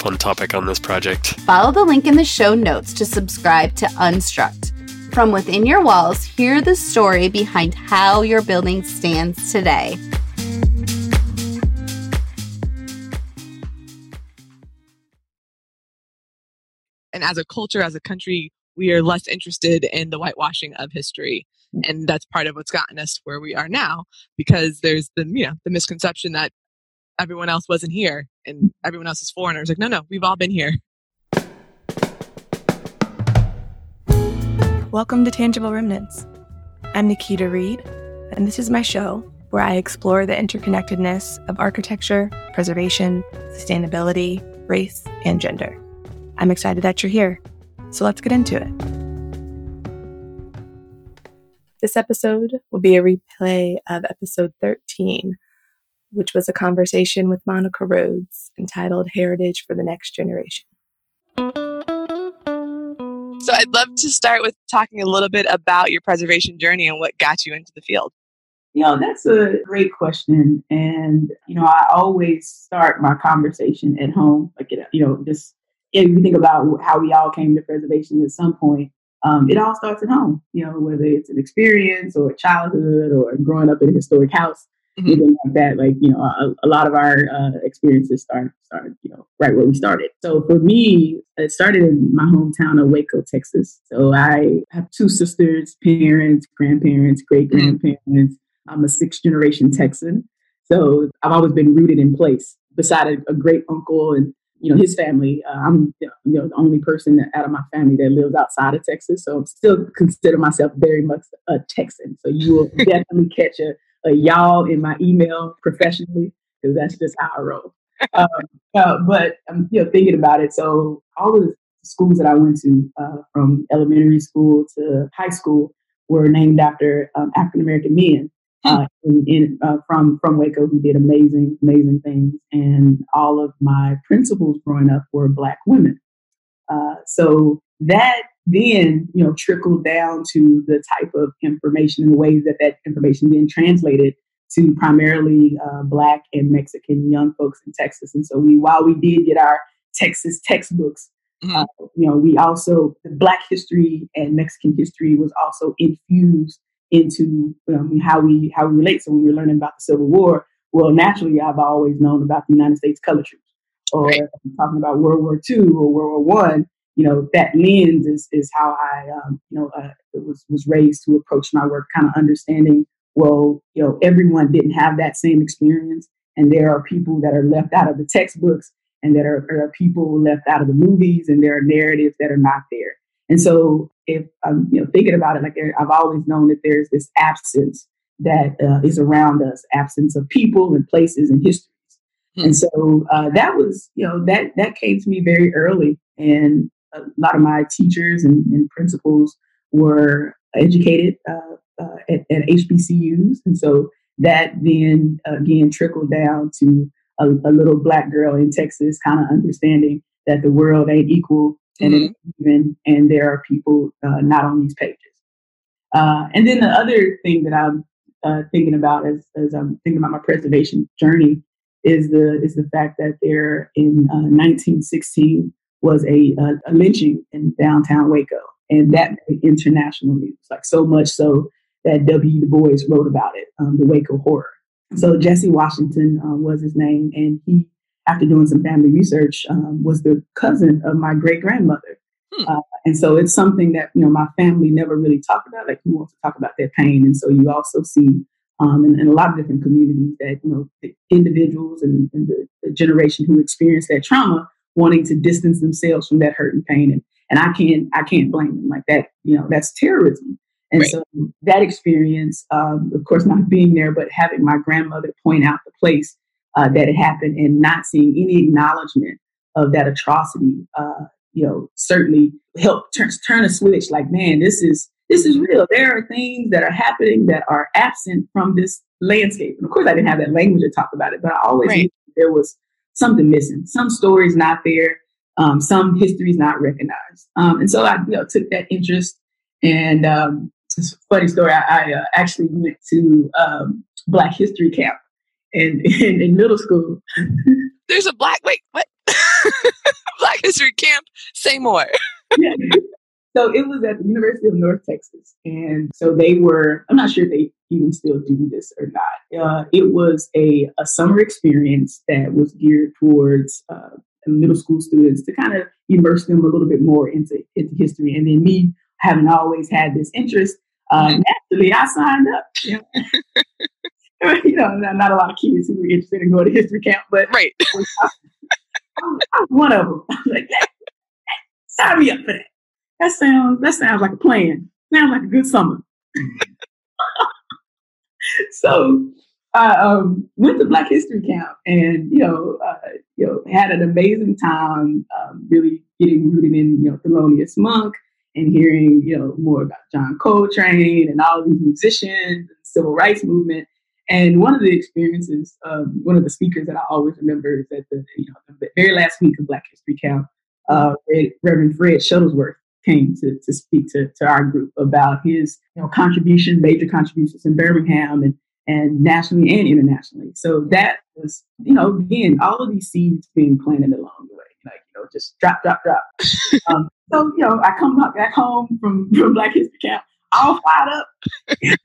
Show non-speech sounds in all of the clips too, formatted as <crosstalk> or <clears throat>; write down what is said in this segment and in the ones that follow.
fun topic on this project. Follow the link in the show notes to subscribe to Unstruct. From within your walls, hear the story behind how your building stands today. And as a culture, as a country, we are less interested in the whitewashing of history. And that's part of what's gotten us where we are now because there's the, you know, the misconception that everyone else wasn't here and everyone else is foreigners. Like, no, no, we've all been here. Welcome to Tangible Remnants. I'm Nakita Reed, and this is my show where I explore the interconnectedness of architecture, preservation, sustainability, race, and gender. I'm excited that you're here, so let's get into it. This episode will be a replay of episode 13, which was a conversation with Monica Rhodes entitled Heritage for the Next Generation. So I'd love to start with talking a little bit about your preservation journey and what got you into the field. You know, that's a great question. And, you know, I always start my conversation at home. Like, you know, just if you think about how we all came to preservation at some point, um, it all starts at home, you know, whether it's an experience or childhood or growing up in a historic house mm-hmm. anything like that. Like you know, a, a lot of our uh, experiences start start you know right where we started. So for me, it started in my hometown of Waco, Texas. So I have two sisters, parents, grandparents, great grandparents. Mm-hmm. I'm a sixth generation Texan. So I've always been rooted in place beside a, a great uncle and you know his family. Uh, I'm you know the only person that, out of my family that lives outside of Texas, so I'm still consider myself very much a Texan. So you will <laughs> definitely catch a a y'all in my email professionally because that's just how I roll. <laughs> um, uh, but I'm you know thinking about it. So all of the schools that I went to, uh, from elementary school to high school, were named after um, African American men hmm. uh, in, in uh, from from Waco who did amazing amazing things, and all of my principals growing up were Black women. Uh, so that then you know trickle down to the type of information and the ways that that information then translated to primarily uh, black and mexican young folks in texas and so we while we did get our texas textbooks mm-hmm. uh, you know we also the black history and mexican history was also infused into um, how we how we relate so when we were learning about the civil war well naturally i've always known about the united states color troops or right. talking about world war ii or world war one you know that lens is is how I um, you know uh, was was raised to approach my work, kind of understanding. Well, you know, everyone didn't have that same experience, and there are people that are left out of the textbooks, and that are, are people left out of the movies, and there are narratives that are not there. And so, if I'm you know thinking about it, like there, I've always known that there's this absence that uh, is around us, absence of people and places and histories. Hmm. And so uh, that was, you know, that that came to me very early, and a lot of my teachers and, and principals were educated uh, uh, at, at, HBCUs. And so that then again trickled down to a, a little black girl in Texas kind of understanding that the world ain't equal and mm-hmm. even, and there are people uh, not on these pages. Uh, and then the other thing that I'm uh, thinking about as, as I'm thinking about my preservation journey is the is the fact that there in 1916 was a, a, a lynching in downtown Waco, and that made international news. Like so much so that W. Du Bois wrote about it, um, the Waco Horror. So Jesse Washington uh, was his name, and he, after doing some family research, um, was the cousin of my great grandmother. Hmm. Uh, and so it's something that you know my family never really talked about. Like who wants to talk about their pain? And so you also see um, in, in, a lot of different communities that you know the individuals and, and the, the, generation who experienced that trauma wanting to distance themselves from that hurt and pain. And and I can't I can't blame them like that. You know that's terrorism. And right. so that experience, um, of course, not being there, but having my grandmother point out the place uh, that it happened and not seeing any acknowledgement of that atrocity, uh, you know, certainly helped turn, turn a switch. Like, man, this is this is real. There are things that are happening that are absent from this landscape. And of course, I didn't have that language to talk about it, but I always right. knew there was something missing. Some stories not there. Um, some histories not recognized. Um, and so I, you know, took that interest and um, it's a funny story. I, I uh, actually went to um, Black History Camp in, <laughs> in, in middle school. There's a black wait what? <laughs> black History Camp. Say more. <laughs> yeah. So it was at the University of North Texas, and so they were. I'm not sure if even still do this or not. Uh, it was a, a summer experience that was geared towards uh, middle school students to kind of immerse them a little bit more into into history, and then me having always had this interest, uh, mm-hmm. naturally I signed up. <laughs> You know? you know, not a lot of kids who were interested in going to history camp, but right. <laughs> I, was, one of them. I was like, sign me up for that. That sounds that sounds like a plan. Sounds like a good summer. <laughs> <laughs> so I um, went to Black History Camp and you know uh, you know had an amazing time. Um, really getting rooted in you know Thelonious Monk and hearing, you know, more about John Coltrane and all these musicians, and civil rights movement. And one of the experiences, um, one of the speakers that I always remember is at the, you know, the very last week of Black History Camp, uh, Reverend Fred Shuttlesworth came to, to speak to, to our group about his you know, contribution, major contributions in Birmingham and, and nationally and internationally. So that was, you know, again, all of these seeds being planted along the way, like, you know, just drop, drop, drop. <laughs> um, so, you know, I come back home from, from Black History Camp, all fired up. <laughs>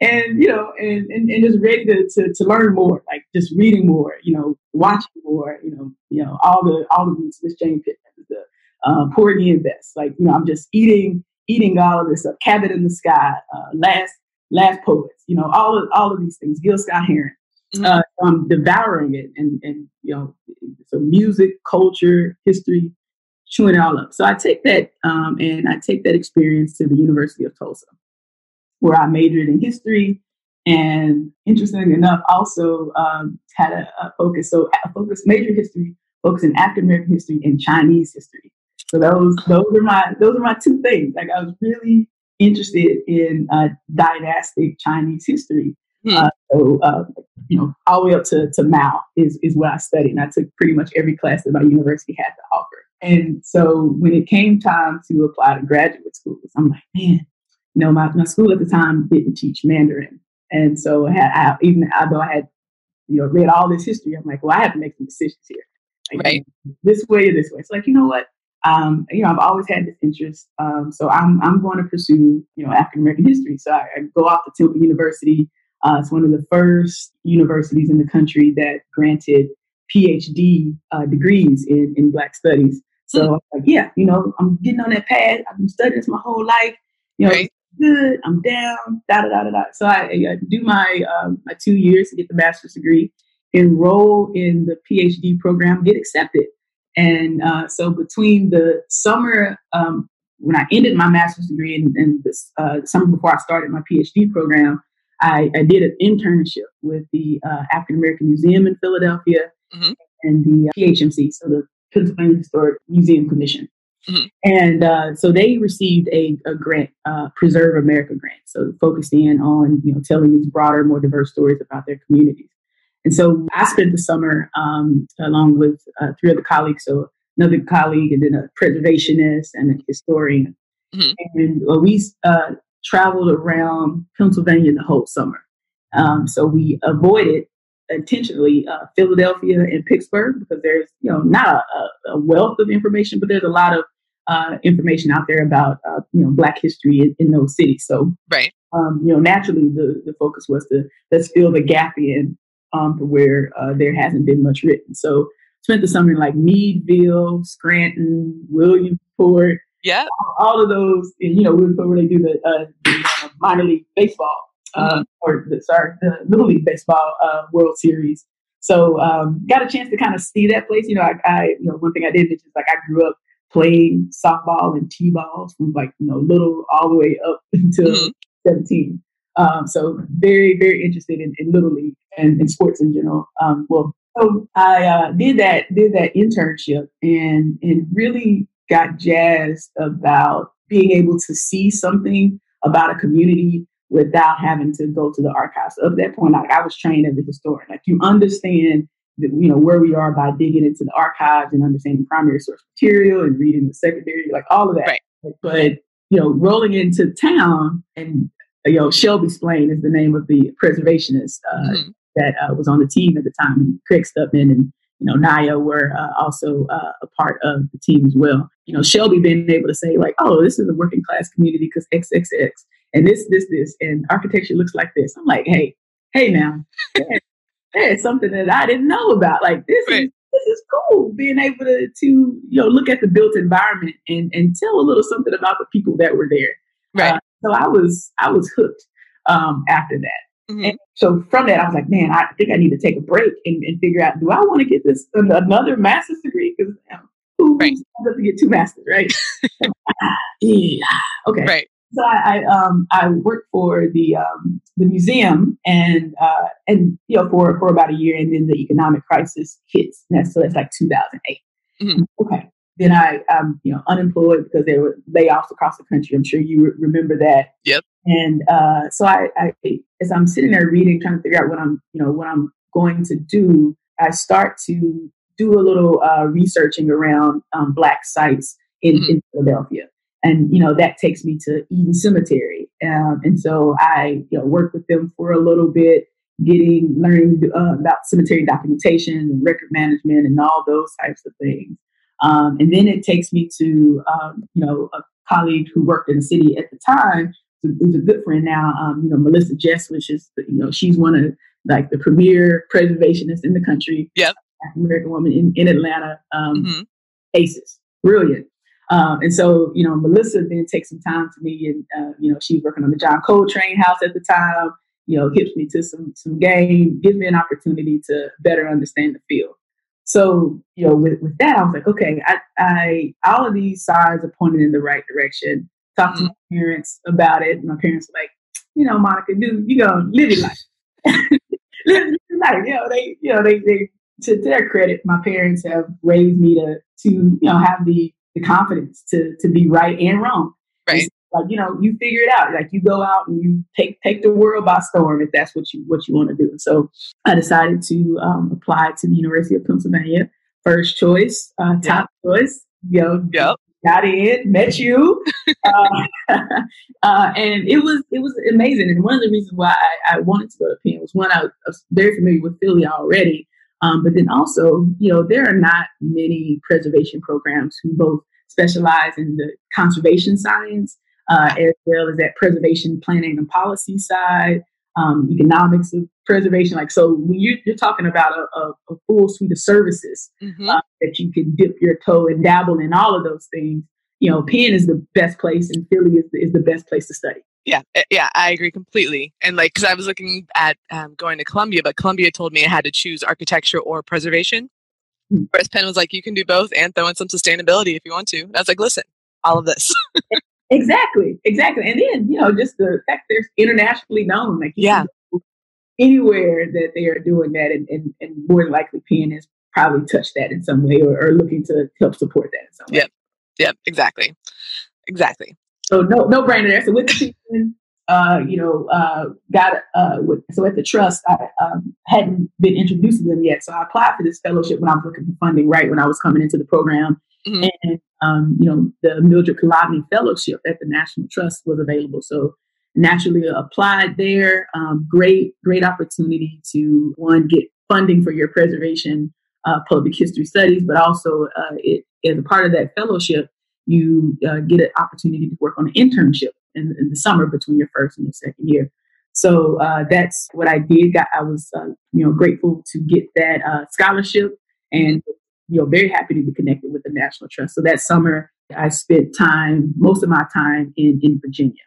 and, you know, and, and, and just ready to, to, to learn more, like just reading more, you know, watching more, you know, you know, all the, all the groups, Miss Jane Pittman, the uh, Porgy and Bess. Like, you know, I'm just eating, eating all of this stuff, Cabin in the Sky, uh, Last, Last Poets, you know, all of, all of these things, Gil Scott Heron. Mm-hmm. Uh, I'm devouring it and, and, you know, so music, culture, history, chewing it all up. So I take that um, and I take that experience to the University of Tulsa, where I majored in history and interesting enough, also um, had a, a, focus. So a focus major history, focus in African American history and Chinese history. So those those are my those are my two things. Like I was really interested in uh, dynastic Chinese history. Hmm. Uh, so uh, you know, all the way up to, to Mao is is what I studied, and I took pretty much every class that my university had to offer. And so when it came time to apply to graduate schools, I'm like, man, you know, my, my school at the time didn't teach Mandarin. And so I had, I, even although I had, you know, read all this history, I'm like, well, I have to make some decisions here. Like, right. This way or this way. It's like, you know what? Um, you know, I've always had this interest. Um, so I'm, I'm going to pursue, you know, African American history. So I, I, go off to Temple University. Uh, it's one of the first universities in the country that granted PhD uh, degrees in, in Black studies. So hmm. like, yeah, you know, I'm getting on that path. I've been studying this my whole life. You know, right. good. I'm down. Da da da da da. So I, I do my um, my two years to get the master's degree, enroll in the PhD program, get accepted. And uh, so between the summer um, when I ended my master's degree and, and this uh, summer before I started my PhD program, I, I did an internship with the uh, African American Museum in Philadelphia mm-hmm. and the PHMC, so the Pennsylvania Historic Museum Commission. Mm-hmm. And uh, so they received a, a grant, uh, Preserve America grant. So focused in on you know telling these broader, more diverse stories about their communities. And so I spent the summer um, along with uh, three other colleagues, so another colleague and then a preservationist and a historian. Mm-hmm. And uh, we uh, traveled around Pennsylvania the whole summer. Um, so we avoided intentionally uh, Philadelphia and Pittsburgh because there's you know not a, a, wealth of information, but there's a lot of uh, information out there about uh, you know Black history in, in those cities. So right, um, you know naturally the the focus was to let's fill the gap in um, for where uh, there hasn't been much written. So spent the summer in like Meadville, Scranton, Williamsport. Yeah, all, of those. And, you know, Williamsport where they do the, uh, the uh, minor league baseball uh, mm-hmm. or the sorry, the Little League Baseball uh, World Series. So um, got a chance to kind of see that place. You know, I, I you know one thing I did which is like I grew up playing softball and t-balls from like you know little all the way up <laughs> until mm-hmm. 17. Um, so very very interested in, in Little League and in sports in general. Um, well, so I uh, did that did that internship and and really got jazzed about being able to see something about a community without having to go to the archives. So up that point, like I was trained as a historian. Like you understand the, you know where we are by digging into the archives and understanding primary source material and reading the secondary, like all of that. Right. But you know, rolling into town and you know Shelby Splain is the name of the preservationist uh, mm-hmm. that uh, was on the team at the time, and Craig Stubman and you know Naya were uh, also uh, a part of the team as well. You know, Shelby being able to say like, "Oh, this is a working class community because XXX," and this, this, this, and architecture looks like this. I'm like, hey, hey now, there's something that I didn't know about. Like this right. is this is cool. Being able to to you know look at the built environment and and tell a little something about the people that were there. Right. So I was I was hooked um, after that. Mm-hmm. And so from that, I was like, man, I think I need to take a break and, and figure out, do I want to get this another master's degree? Because you know, who right. to get two masters, right? <laughs> <laughs> yeah. Okay. Right so I, I, um, I worked for the um, the museum and uh, and you know for for about a year, and then the economic crisis hits. And that's, so that's like 2008. Mm-hmm. Okay, then I um you know unemployed because there were layoffs across the country. I'm sure you re- remember that. Yep. And uh, so I, I as I'm sitting there reading, trying to figure out what I'm you know what I'm going to do, I start to do a little uh, researching around um, black sites in, mm-hmm. in Philadelphia and you know that takes me to Eden Cemetery, um, and so I you know work with them for a little bit, getting learning uh, about cemetery documentation and record management and all those types of things. Um, and then it takes me to um, you know a colleague who worked in the city at the time, who's a good friend now. Um, you know Melissa Jest, which is you know she's one of like the premier preservationists in the country. Yep, African American woman in in Atlanta. Um, mm-hmm. ACES, brilliant. Um, and so, you know, Melissa then takes some time to me, and uh, you know, she's working on the John Coltrane House at the time. You know, hips me to some some game, gives me an opportunity to better understand the field. So, you know, with, with that, I was like, okay, I, I all of these signs are pointing in the right direction. Talk mm-hmm. to my parents about it. My parents were like, you know, Monica, dude, you go live your life. <laughs> live your life. You know, they, you know, they, they to their credit, my parents have raised me to to you know have the the confidence to to be right and wrong. Right. Like you know, you figure it out. Like you go out and you take take the world by storm if that's what you what you want to do. So I decided to um, apply to the University of Pennsylvania. First choice, uh, top yep. choice. You know, yep. got in, met <laughs> you, uh, <laughs> uh, and it was it was amazing. And one of the reasons why I, I wanted to go to Penn was one I was very familiar with Philly already, um, but then also, you know, there are not many preservation programs who both specialize in the conservation science uh, as well as that preservation planning and policy side, um, economics of preservation. Like, so when you're, you're talking about a, a, a, full suite of services mm-hmm. uh, that you can dip your toe and dabble in all of those things, you know, Penn is the best place and Philly is the, is the best place to study. Yeah, eh, yeah, I agree completely. And like, because I was looking at um, going to Columbia, but Columbia told me I had to choose architecture or preservation. Mm-hmm. Whereas Penn was like, you can do both and throw in some sustainability if you want to. And I was like, listen, all of this. <laughs> exactly, exactly. And then you know, just the fact they're internationally known, like yeah, anywhere that they are doing that, and, and, and more likely has probably touched that in some way or, or looking to help support that in some way. Yep, yep, exactly, exactly. So no, no brainer there. So with the season, uh, you know, uh, got uh, with, so at the trust, I um, hadn't been introduced to them yet. So I applied for this fellowship when I was looking for funding, right when I was coming into the program, mm-hmm. and um, you know, the Mildred Colodny Fellowship at the National Trust was available. So naturally applied there. Um, great, great opportunity to one get funding for your preservation uh, public history studies, but also uh, it, as a part of that fellowship, you uh, get an opportunity to work on an internship in, in, the summer between your first and your second year. So uh, that's what I did. I was, uh, you know, grateful to get that uh, scholarship, and you know, very happy to be connected with the National Trust. So that summer, I spent time, most of my time in in Virginia.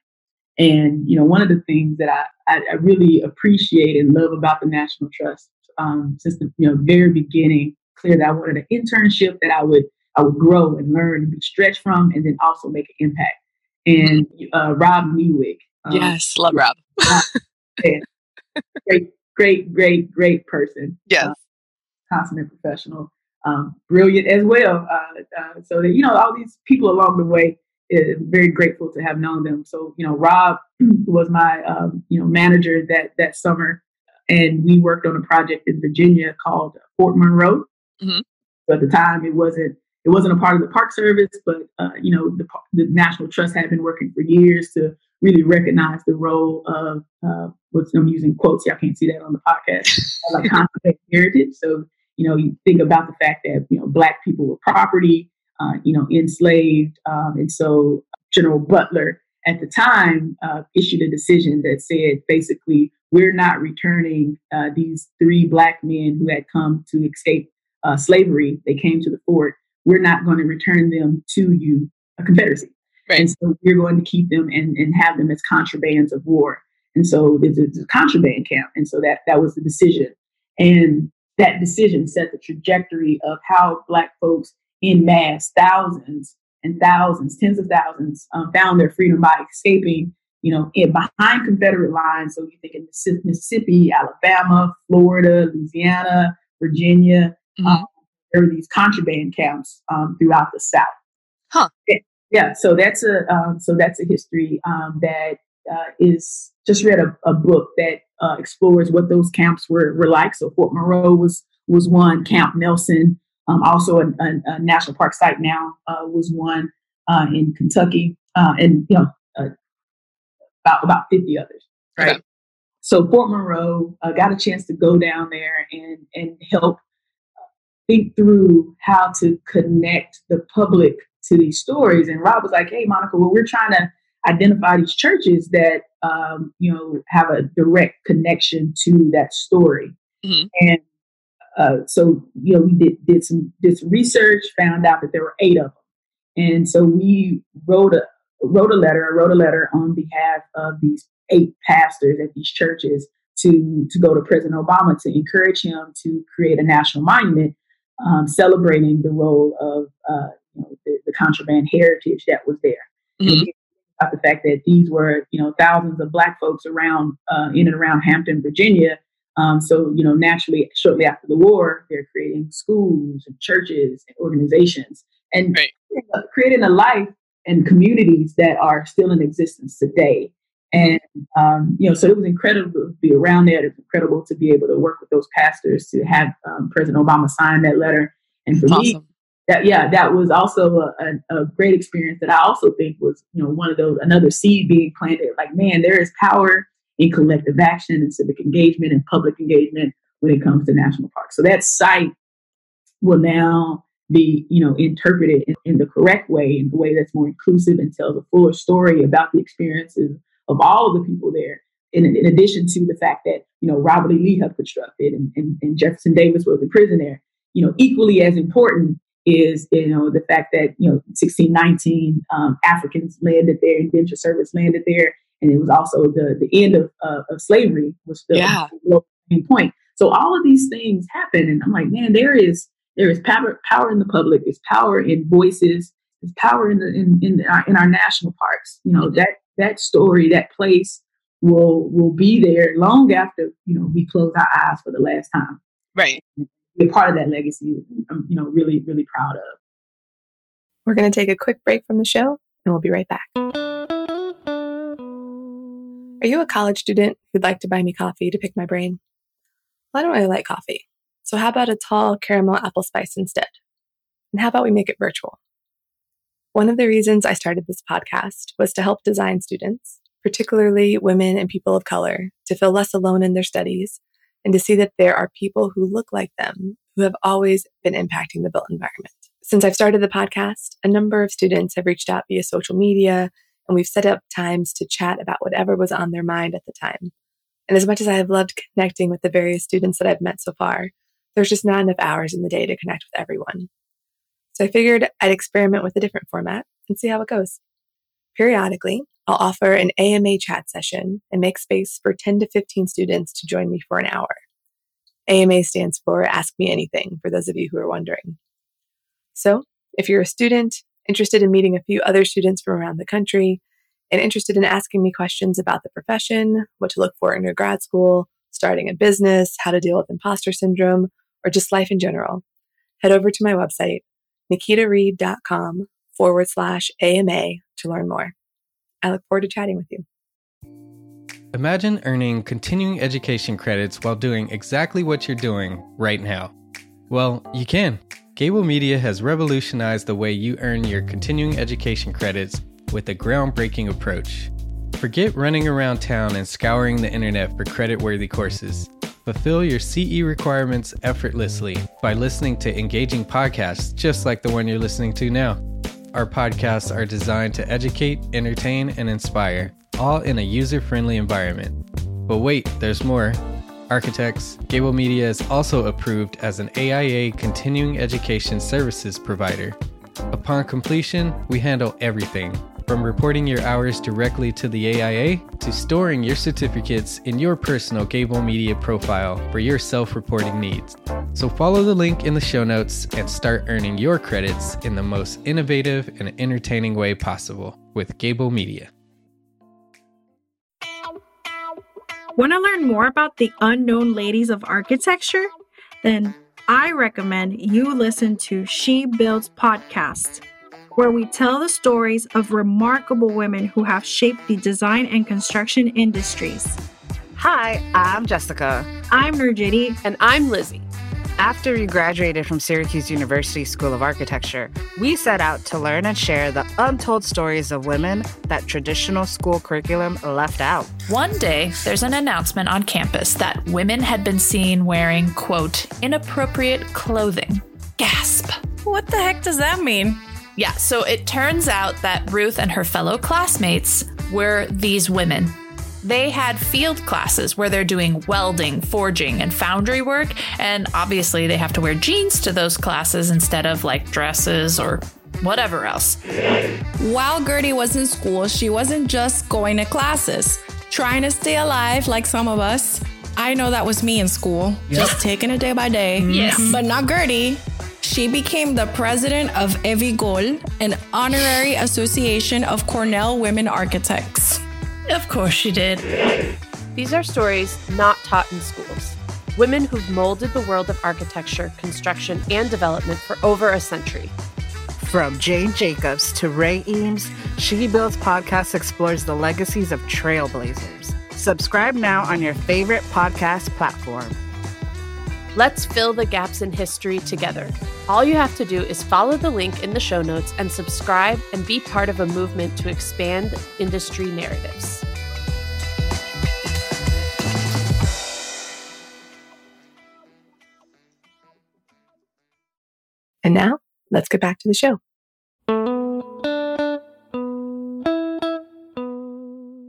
And you know, one of the things that I, I, I really appreciate and love about the National Trust um, since the you know very beginning, clear that I wanted an internship that I would I would grow and learn and be stretched from, and then also make an impact. And uh, Rob Nieweg, um, yes, love Rob. <laughs> great, great, great, great person. Yes, uh, consummate professional, um, brilliant as well. Uh, uh so that, you know, all these people along the way very grateful to have known them. So, you know, Rob <clears throat> was my, um, you know, manager that, that summer. And we worked on a project in Virginia called Fort Monroe. Mm-hmm. So at the time, it wasn't, it wasn't a part of the Park Service, but, uh, you know, the, the National Trust had been working for years to really recognize the role of, uh, what's I'm using quotes. Y'all can't see that on the podcast, <laughs> like conservation heritage. So, you know, you think about the fact that, you know, black people were property, uh, you know, enslaved. Um, and so General Butler at the time uh, issued a decision that said basically, we're not returning uh, these three black men who had come to escape uh, slavery. They came to the fort. We're not going to return them to you, a Confederacy. Right. And so we're going to keep them and, and have them as contrabands of war. And so there's a, there's a contraband camp. And so that, that was the decision. And that decision set the trajectory of how Black folks in mass, thousands and thousands, tens of thousands, um, found their freedom by escaping, you know, in, behind Confederate lines. So you think in Mississippi, Alabama, Florida, Louisiana, Virginia. Mm-hmm. Um, there were these contraband camps um, throughout the South. Huh. Yeah. So that's a um, so that's a history um, that uh, is just read a, a book that uh, explores what those camps were were like. So Fort Monroe was was one. Camp Nelson um, also, a, a, a, national park site now uh, was one uh, in Kentucky, uh, and you know uh, about about fifty others. Right. Okay. So Fort Monroe uh, got a chance to go down there and and help think through how to connect the public to these stories. And Rob was like, "Hey, Monica, well, we're trying to identify these churches that um, you know have a direct connection to that story." Mm-hmm. And uh, so you know we did did some did some research, found out that there were eight of them, and so we wrote a wrote a letter. I wrote a letter on behalf of these eight pastors at these churches to to go to President Obama to encourage him to create a national monument um, celebrating the role of uh, you know, the, the, contraband heritage that was there. Mm-hmm. About the fact that these were you know thousands of Black folks around uh, in and around Hampton, Virginia, um, so, you know, naturally, shortly after the war, they're creating schools and churches and organizations and right. creating a life and communities that are still in existence today. And, um, you know, so it was incredible to be around there. It was incredible to be able to work with those pastors, to have um, President Obama sign that letter. And for awesome. me, that, yeah, that was also a, a, a, great experience that I also think was, you know, one of those, another seed being planted. Like, man, there is power in collective action and civic engagement and public engagement when it comes to national parks. So that site will now be, you know, interpreted in, in, the correct way, in the way that's more inclusive and tells a fuller story about the experiences of all of the people there. In, in addition to the fact that, you know, Robert E. Lee helped construct it and, and, and Jefferson Davis was in prison there, you know, equally as important is, you know, the fact that, you know, 1619 um, Africans landed there, indentured servants landed there, and it was also the the end of uh, of slavery was the yeah. point. So all of these things happen, and I'm like, man, there is there is power power in the public, there's power in voices, there's power in the in in our, in our national parks. You know that that story, that place will will be there long after you know we close our eyes for the last time. Right. Be part of that legacy. I'm you know really really proud of. We're going to take a quick break from the show, and we'll be right back. Are you a college student who'd like to buy me coffee to pick my brain? Well, I don't really like coffee. So how about a tall caramel apple spice instead? And how about we make it virtual? One of the reasons I started this podcast was to help design students, particularly women and people of color, to feel less alone in their studies and to see that there are people who look like them who have always been impacting the built environment. Since I've started the podcast, a number of students have reached out via social media, and we've set up times to chat about whatever was on their mind at the time. And as much as I have loved connecting with the various students that I've met so far, there's just not enough hours in the day to connect with everyone. So I figured I'd experiment with a different format and see how it goes. Periodically, I'll offer an AMA chat session and make space for 10 to 15 students to join me for an hour. AMA stands for Ask Me Anything, for those of you who are wondering. So, if you're a student interested in meeting a few other students from around the country, and interested in asking me questions about the profession, what to look for in your grad school, starting a business, how to deal with imposter syndrome, or just life in general, head over to my website, nakitareed.com forward slash AMA to learn more. I look forward to chatting with you. Imagine earning continuing education credits while doing exactly what you're doing right now. Well, you can. Gabl Media has revolutionized the way you earn your continuing education credits with a groundbreaking approach. Forget running around town and scouring the internet for credit worthy courses. Fulfill your CE requirements effortlessly by listening to engaging podcasts just like the one you're listening to now. Our podcasts are designed to educate, entertain, and inspire, all in a user friendly environment. But wait, there's more. Architects, Gabl Media is also approved as an AIA continuing education services provider. Upon completion, we handle everything from reporting your hours directly to the AIA to storing your certificates in your personal Gabl Media profile for your self reporting needs. So follow the link in the show notes and start earning your credits in the most innovative and entertaining way possible with Gabl Media. Want to learn more about the unknown ladies of architecture? Then I recommend you listen to She Builds podcast where we tell the stories of remarkable women who have shaped the design and construction industries. Hi, I'm Jessica. I'm Nurjiti. And I'm Lizzie. After we graduated from Syracuse University School of Architecture, we set out to learn and share the untold stories of women that traditional school curriculum left out. One day, there's an announcement on campus that women had been seen wearing, quote, inappropriate clothing. Gasp. What the heck does that mean? Yeah, so it turns out that Ruth and her fellow classmates were these women. They had field classes where they're doing welding, forging, and foundry work, and obviously they have to wear jeans to those classes instead of like dresses or whatever else. While Gertie was in school, she wasn't just going to classes, trying to stay alive like some of us. I know that was me in school, yep. just taking it day by day. Yes. But not Gertie. She became the president of Evigol, an honorary association of Cornell women architects. Of course she did. These are stories not taught in schools. Women who've molded the world of architecture, construction, and development for over a century. From Jane Jacobs to Ray Eames, She Builds podcast explores the legacies of trailblazers. Subscribe now on your favorite podcast platform. Let's fill the gaps in history together. All you have to do is follow the link in the show notes and subscribe and be part of a movement to expand industry narratives. And now, let's get back to the show.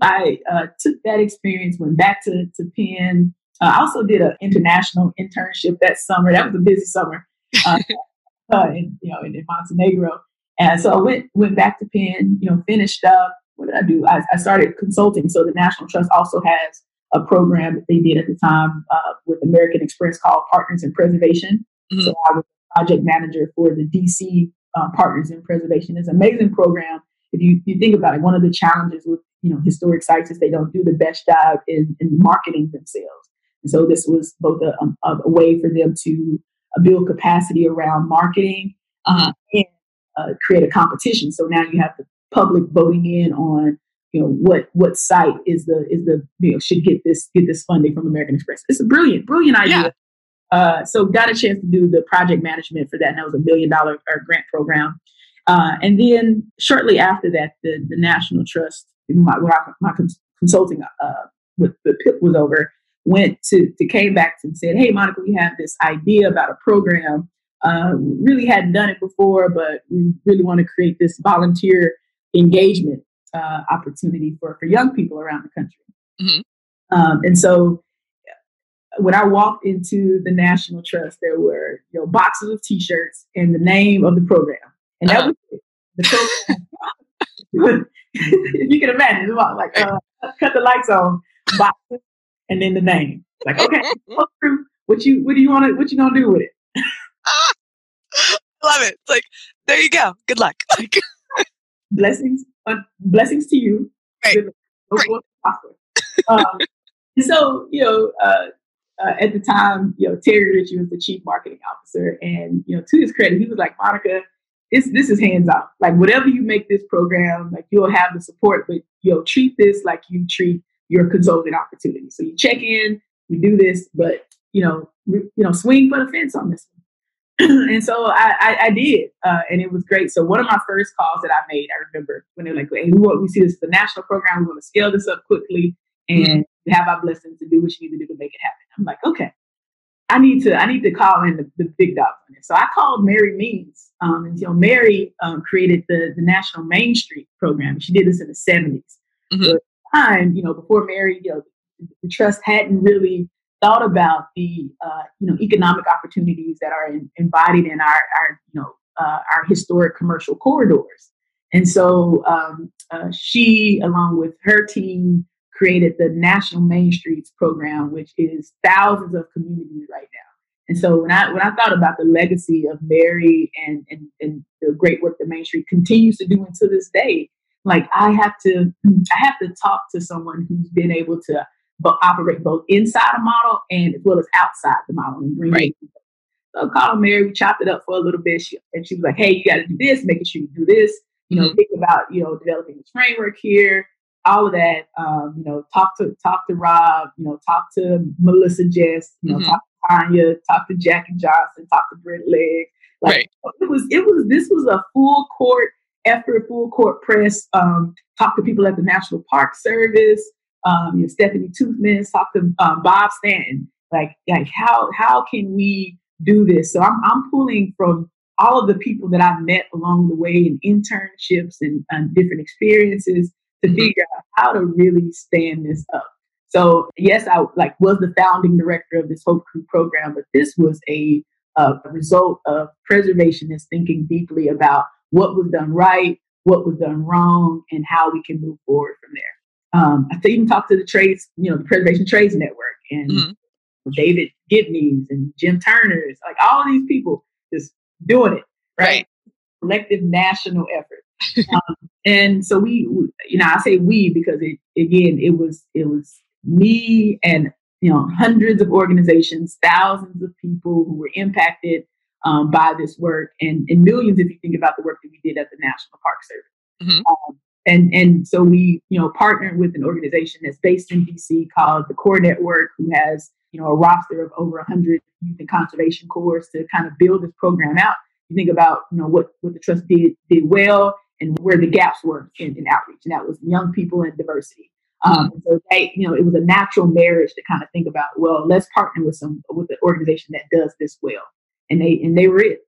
I uh, took that experience, went back to, to Penn, uh, I also did an international internship that summer. That was a busy summer, uh, <laughs> uh, in, you know, in, in, Montenegro. And so I went went back to Penn. You know, finished up. What did I do? I, I started consulting. So the National Trust also has a program that they did at the time uh, with American Express called Partners in Preservation. Mm-hmm. So I was project manager for the DC uh, Partners in Preservation. It's an amazing program. If you, you think about it, one of the challenges with you know historic sites is they don't do the best job in, in marketing themselves. And so this was both a, a, a way for them to build capacity around marketing uh, and uh, create a competition. So now you have the public voting in on you know what what site is the is the you know should get this get this funding from American Express. It's a brilliant brilliant idea. Yeah. Uh, so got a chance to do the project management for that, and that was a million dollar uh, grant program. Uh, and then shortly after that, the the National Trust, my, my consulting uh, with the PIP was over, went to, to came back and said, Hey, Monica, we have this idea about a program. Uh, really hadn't done it before, but we really want to create this volunteer engagement uh, opportunity for, for young people around the country. Mm-hmm. Um, and so when I walked into the National Trust, there were you know boxes of T-shirts and the name of the program, and that uh-huh. was it. the program. <laughs> you can imagine, like uh, cut the lights on, boxes, and then the name. Like, okay, <laughs> what you what do you want to what you gonna do with it? <laughs> Love it. It's like there you go. Good luck. <laughs> Like blessings, uh, blessings to you. Right. right. Um, so you know, uh, uh, at the time, you know, Terry Richey was the chief marketing officer, and you know, to his credit, he was like, Monica, this this is hands off. Like whatever you make this program, like you'll have the support, but you'll treat this like you treat your consulting opportunity. So you check in, we do this, but you know, you know, swing for the fence on this one. <clears throat> and so I, I, I did, uh, and it was great. So one of my first calls that I made, I remember when they're like, "Hey, we, want, we see this a national program. We want to scale this up quickly, and have our blessings to do what you need to do to make it happen." I'm like, okay, I need to I need to call in the, the big dog on it. So I called Mary Means. Um, and you know, Mary um, created the the National Main Street program. She did this in the 70s. Mm-hmm. Time, you know, before Mary, you know, the trust hadn't really thought about the uh, you know economic opportunities that are in, embodied in our our you know uh, our historic commercial corridors. And so um, uh, she, along with her team, created the National Main Streets program, which is thousands of communities right now. And so when I when I thought about the legacy of Mary and and, and the great work that Main Street continues to do until this day, like I have to I have to talk to someone who's been able to operate both inside a model and as well as outside the model and bring right. it. So I called Mary, we chopped it up for a little bit, she, and she was like, "Hey, you got to do this, making sure you do this. You know, mm-hmm. think about you know developing this framework here." all of that. Um, you know, talk to talk to Rob. You know, talk to Melissa Jest. You know, mm-hmm. talk to Tanya. Talk to Jackie Johnson. Talk to Brent Legg. Like right. it was. It was. This was a full court effort, full court press. Um, talk to people at the National Park Service. Um, you know, Stephanie Toothman. Talk to um, Bob Stanton. Like, like how how can we do this? So I'm I'm pulling from all of the people that I've met along the way in internships and, and different experiences to mm-hmm. figure out how to really stand this up. So yes, I like was the founding director of this Hope Crew program, but this was a, a result of preservationists thinking deeply about what was done right, what was done wrong, and how we can move forward from there. Um, I even talked to the trades, you know, the Preservation Trades Network and mm-hmm. David Gibney's and Jim Turner's, like all these people just doing it, right? right. Collective national effort. um, and so we, you know, I say we because it again, it was it was me and you know hundreds of organizations, thousands of people who were impacted um, by this work, and, and millions if you think about the work that we did at the National Park Service. Mm-hmm. Um, and and so we you know partnered with an organization that's based in DC called the Corps Network, who has you know a roster of over 100 youth and conservation corps to kind of build this program out. You think about you know what what the trust did did well and where the gaps were in, in outreach, and that was young people and diversity. Um, so they, you know, it was a natural marriage to kind of think about, well, let's partner with some with an organization that does this well, and they and they were it.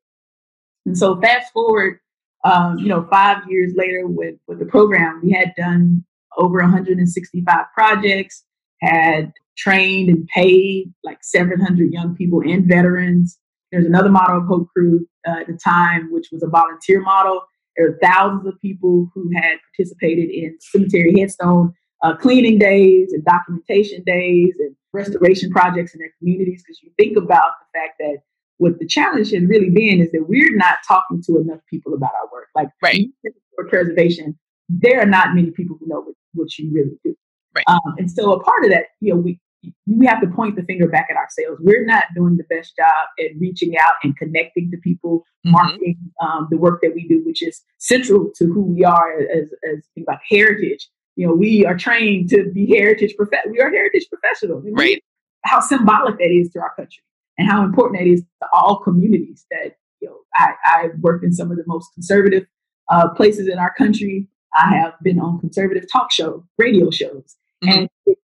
And so fast forward, um, you know, five years later with with the program, we had done over 165 projects, had trained and paid like 700 young people and veterans. There's another model of Hope Crew uh, at the time, which was a volunteer model there were thousands of people who had participated in cemetery headstone uh, cleaning days and documentation days and restoration projects in their communities. Because you think about the fact that what the challenge has really been is that we're not talking to enough people about our work. Like right. for preservation, there are not many people who know what, what you really do. Right. Um, and so a part of that, you know, we we have to point the finger back at ourselves. We're not doing the best job at reaching out and connecting to people, mm-hmm. marketing um, the work that we do, which is central to who we are as, as think about heritage. You know, we are trained to be heritage prof- We are heritage professionals. Right. How symbolic that is to our country, and how important that is to all communities. That you know, I, I've worked in some of the most conservative uh, places in our country. I have been on conservative talk show, radio shows and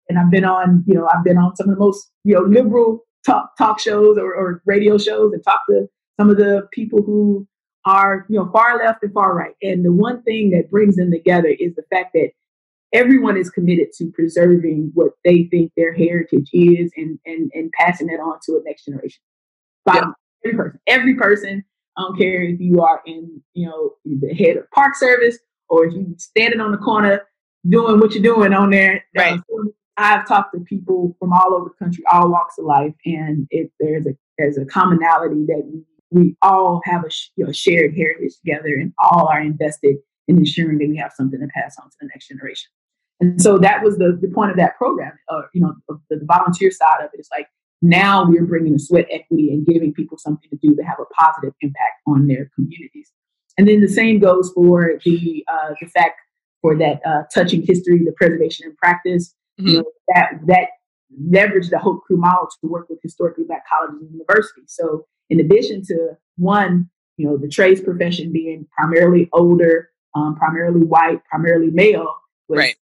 and I've been on you know I've been on some of the most you know liberal talk talk shows or, or radio shows and talked to some of the people who are you know far left and far right. And the one thing that brings them together is the fact that everyone is committed to preserving what they think their heritage is and and, and passing that on to a next generation. Bottom, every person, every person. I don't care if you are in, you know, the head of park service or if you standing on the corner doing what you're doing on there. Right. I've talked to people from all over the country, all walks of life, and if there's a there's a commonality that we, we all have a sh- you know, shared heritage together, and all are invested in ensuring that we have something to pass on to the next generation. And so that was the, the point of that program, or uh, you know, the, the volunteer side of it is like now we're bringing the sweat equity and giving people something to do to have a positive impact on their communities. And then the same goes for the uh, the fact for that uh, touching history, the preservation and practice. Mm-hmm. You know, that that leverage the Hope Crew model to work with historically black colleges and universities. So in addition to one, you know, the trades profession being primarily older, um, primarily white, primarily male, was right.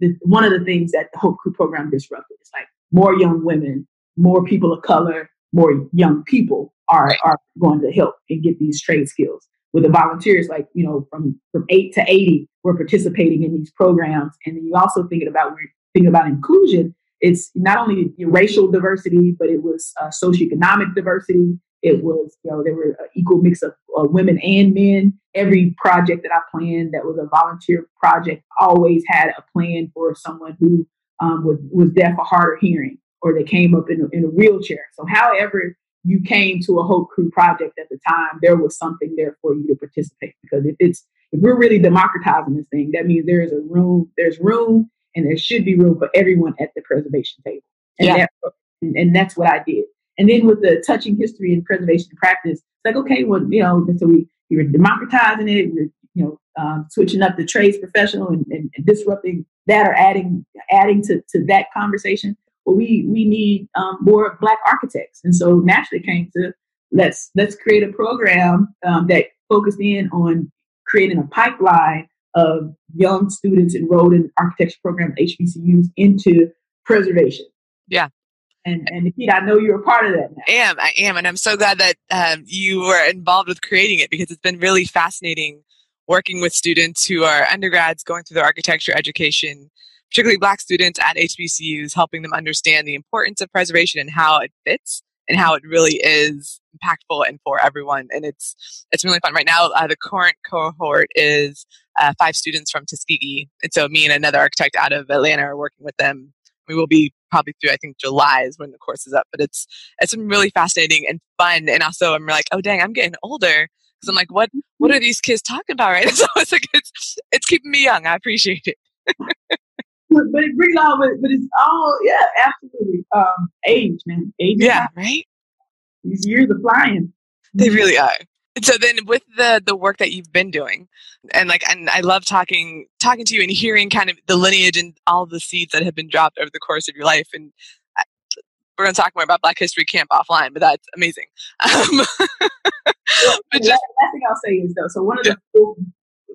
the, one of the things that the Hope Crew program disrupted. It's like more young women, more people of color, more young people are, right. are going to help and get these trade skills with the volunteers, like, you know, from, from eight to 80, we're participating in these programs. And then you also thinking about, we're thinking about inclusion. It's not only racial diversity, but it was uh, socioeconomic diversity. It was, you know, there were an equal mix of uh, women and men. Every project that I planned that was a volunteer project always had a plan for someone who um, was, was deaf or hard of hearing, or they came up in a, in a wheelchair. So, however you came to a Hope Crew project at the time, there was something there for you to participate. Because if it's if we're really democratizing this thing, that means there is a room, there's room, and there should be room for everyone at the preservation table. And, yeah. that, and, and that's what I did. And then with the touching history and preservation practice, it's like okay, well, you know, so we we were democratizing it, we are you know um, switching up the trades professional and, and, disrupting that or adding adding to, to that conversation well, we we need um, more black architects, and so naturally came to let's let's create a program um, that focused in on creating a pipeline of young students enrolled in architecture program at HBCUs into preservation. Yeah. And and Nakita, I know you're a part of that now. I am, I am, and I'm so glad that um, you were involved with creating it because it's been really fascinating working with students who are undergrads going through their architecture education particularly black students at HBCUs, helping them understand the importance of preservation and how it fits and how it really is impactful and for everyone. And it's it's really fun right now. Uh, the current cohort is uh, five students from Tuskegee, and so me and another architect out of Atlanta are working with them. We will be probably through I think July is when the course is up, but it's it's been really fascinating and fun. And also I'm like, oh dang, I'm getting older because I'm like, what what are these kids talking about right? <laughs> So it's like it's it's keeping me young. I appreciate it. but it brings all, but, but it's all, yeah, absolutely. Um, age, man. Age. Yeah, right. These years are flying. They mm-hmm. really are. So then, with the the work that you've been doing, and like, and I love talking talking to you and hearing kind of the lineage and all the seeds that have been dropped over the course of your life. And I, we're going to talk more about Black History Camp offline, but that's amazing. <laughs> Um, <laughs> but just, last thing I'll say is though, so one of the full,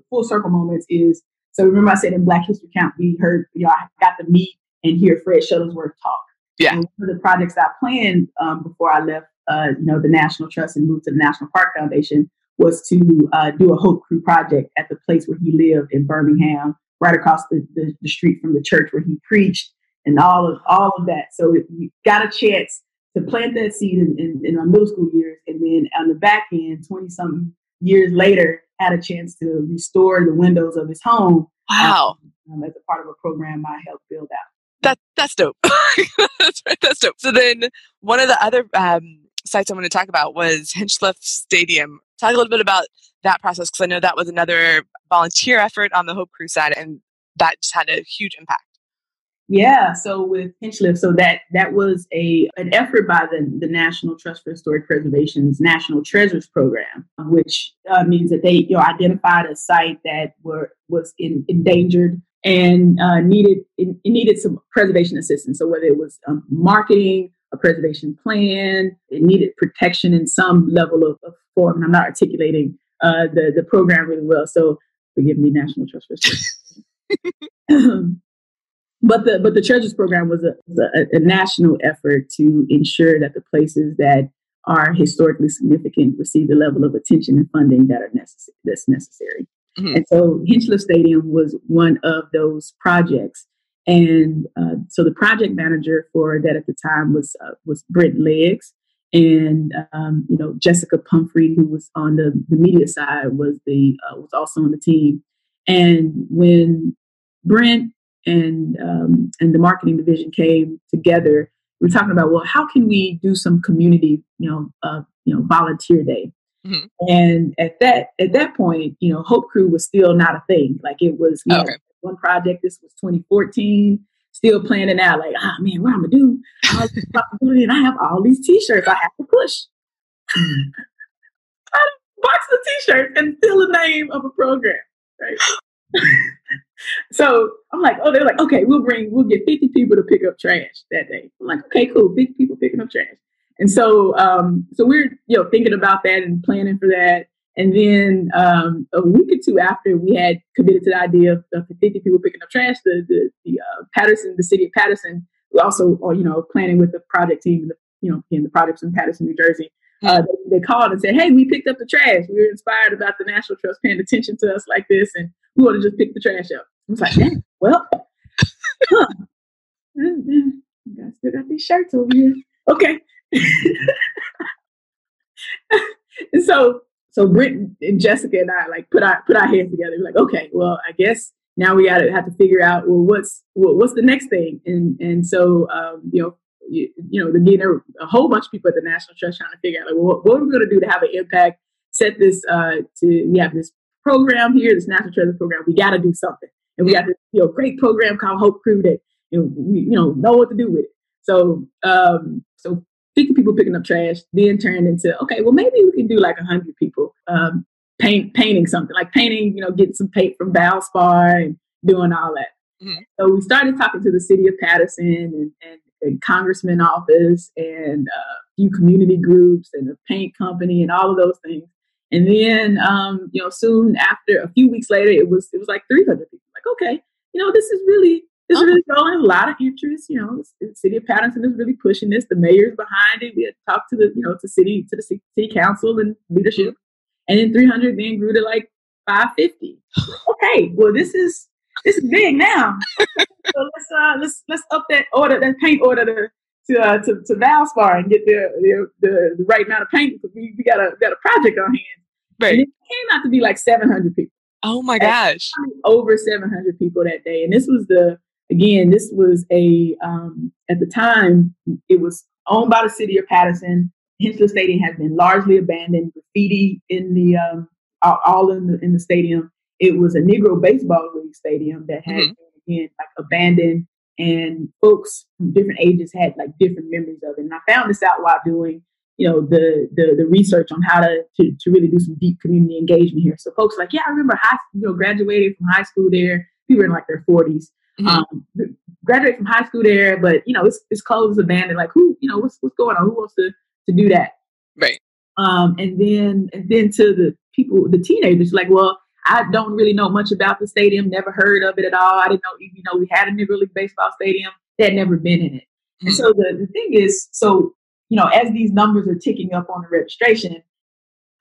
full circle moments is so remember I said in Black History Camp, we heard, you know, I got to meet and hear Fred Shuttlesworth talk. Yeah. And one of the projects I planned um, before I left, uh, you know, the National Trust and moved to the National Park Foundation was to uh, do a Hope Crew project at the place where he lived in Birmingham, right across the, the, the street from the church where he preached and all of all of that. So we got a chance to plant that seed in, in, in our middle school years, and then on the back end, twenty something years later, had a chance to restore the windows of his home. Wow. Um, as a part of a program I helped build out. That, that's dope. <laughs> that's right. That's dope. So then one of the other um, sites I want to talk about was Hinchliffe Stadium. Talk a little bit about that process because I know that was another volunteer effort on the Hope Crew side and that just had a huge impact. Yeah, so with Hinchliffe, so that that was a an effort by the, the National Trust for Historic Preservation's National Treasures Program, which uh, means that they you know identified a site that were was in, endangered and uh, needed it, it, needed some preservation assistance. So whether it was um, marketing, a preservation plan, it needed protection in some level of, of form. And I'm not articulating uh, the the program really well, so forgive me, National Trust for <laughs> but the but the Treasures program was a, was a, a national effort to ensure that the places that are historically significant receive the level of attention and funding that are necessary that's necessary. Mm-hmm. And so Hinchliffe Stadium was one of those projects. And uh, so the project manager for that at the time was uh, was Brent Leggs, and um, you know Jessica Pumphrey, who was on the, the media side, was the uh, was also on the team. And when Brent and um, and the marketing division came together, we were talking about well, how can we do some community, you know, uh, you know, volunteer day. Mm-hmm. And at that at that point, you know, Hope Crew was still not a thing. Like it was okay. one project. This was 2014. Still planning out, like, ah, oh, man, what I'm gonna do? responsibility, and I have all these T-shirts I have to push. <laughs> I box of T-shirts and fill the name of a program, right? <laughs> so I'm like, oh, they're like, okay, we'll bring, we'll get 50 people to pick up trash that day. I'm like, okay, cool, 50 people picking up trash. And so, um, so we're, you know, thinking about that and planning for that. And then um, a week or two after we had committed to the idea of, of 50 people picking up trash, the the, the uh, Paterson, the city of Paterson, also, uh, you know, planning with the project team, the, you know, in the projects in Paterson, New Jersey. Uh, they, they, called and said, "Hey, we picked up the trash. We were inspired about the National Trust paying attention to us like this, and we want to just pick the trash up." I was like, "Dang, well, huh. <laughs> I still got these shirts over here. Okay." And <laughs> so so Britt and Jessica and I like put our put our heads together. We're like, okay, well, I guess now we got to have to figure out well what's well, what's the next thing. And and so um, you know you, you know again there were a whole bunch of people at the National Trust trying to figure out like well, what, what are we to do to have an impact? Set this uh, to we have this program here, this National Treasure program. We got to do something, and we got this you know great program called Hope Crew that you know we you know know what to do with it. So um, 50 people picking up trash, then turned into, okay, well, maybe we can do like 100 people um, paint, painting something, like painting, you know, getting some paint from Valspar and doing all that. Mm-hmm. So we started talking to the city of Paterson and, and, and congressman office and uh, a few community groups and the paint company and all of those things. And then, um, you know, soon after, a few weeks later, it was it was like 300 people. Like, okay, you know, this is really it's oh. really growing a lot of interest. You know, the city of Paterson is really pushing this. The mayor's behind it. We had talked to the, you know, to city to the city council and leadership, and then 300 then grew to like 550. <sighs> okay, well, this is this is big now. <laughs> so let's uh let's let's up that order, that paint order to to uh, to, to Valspar and get the, the, the the right amount of paint because we, we got a got a project on hand. Right. And it came out to be like 700 people. Oh my gosh! Over 700 people that day, and this was the again, this was a um, at the time it was owned by the city of Paterson. Hinchliffe Stadium has been largely abandoned. Graffiti in the um, all in the in the stadium. It was a Negro baseball league stadium that had mm-hmm. again like abandoned, and folks from different ages had like different memories of it. And I found this out while doing you know the the, the research on how to, to, to really do some deep community engagement here. So folks like, yeah, I remember high you know graduated from high school there. People in like their forties. Mm-hmm. Um, graduate from high school there, but you know, it's it's closed, abandoned. Like who, you know, what's what's going on? Who wants to to do that? Right. Um, and then and then to the people, the teenagers, like, well, I don't really know much about the stadium, never heard of it at all. I didn't know, you know, we had a Negro League baseball stadium. They had never been in it. Mm-hmm. And so the, the thing is, so, you know, as these numbers are ticking up on the registration,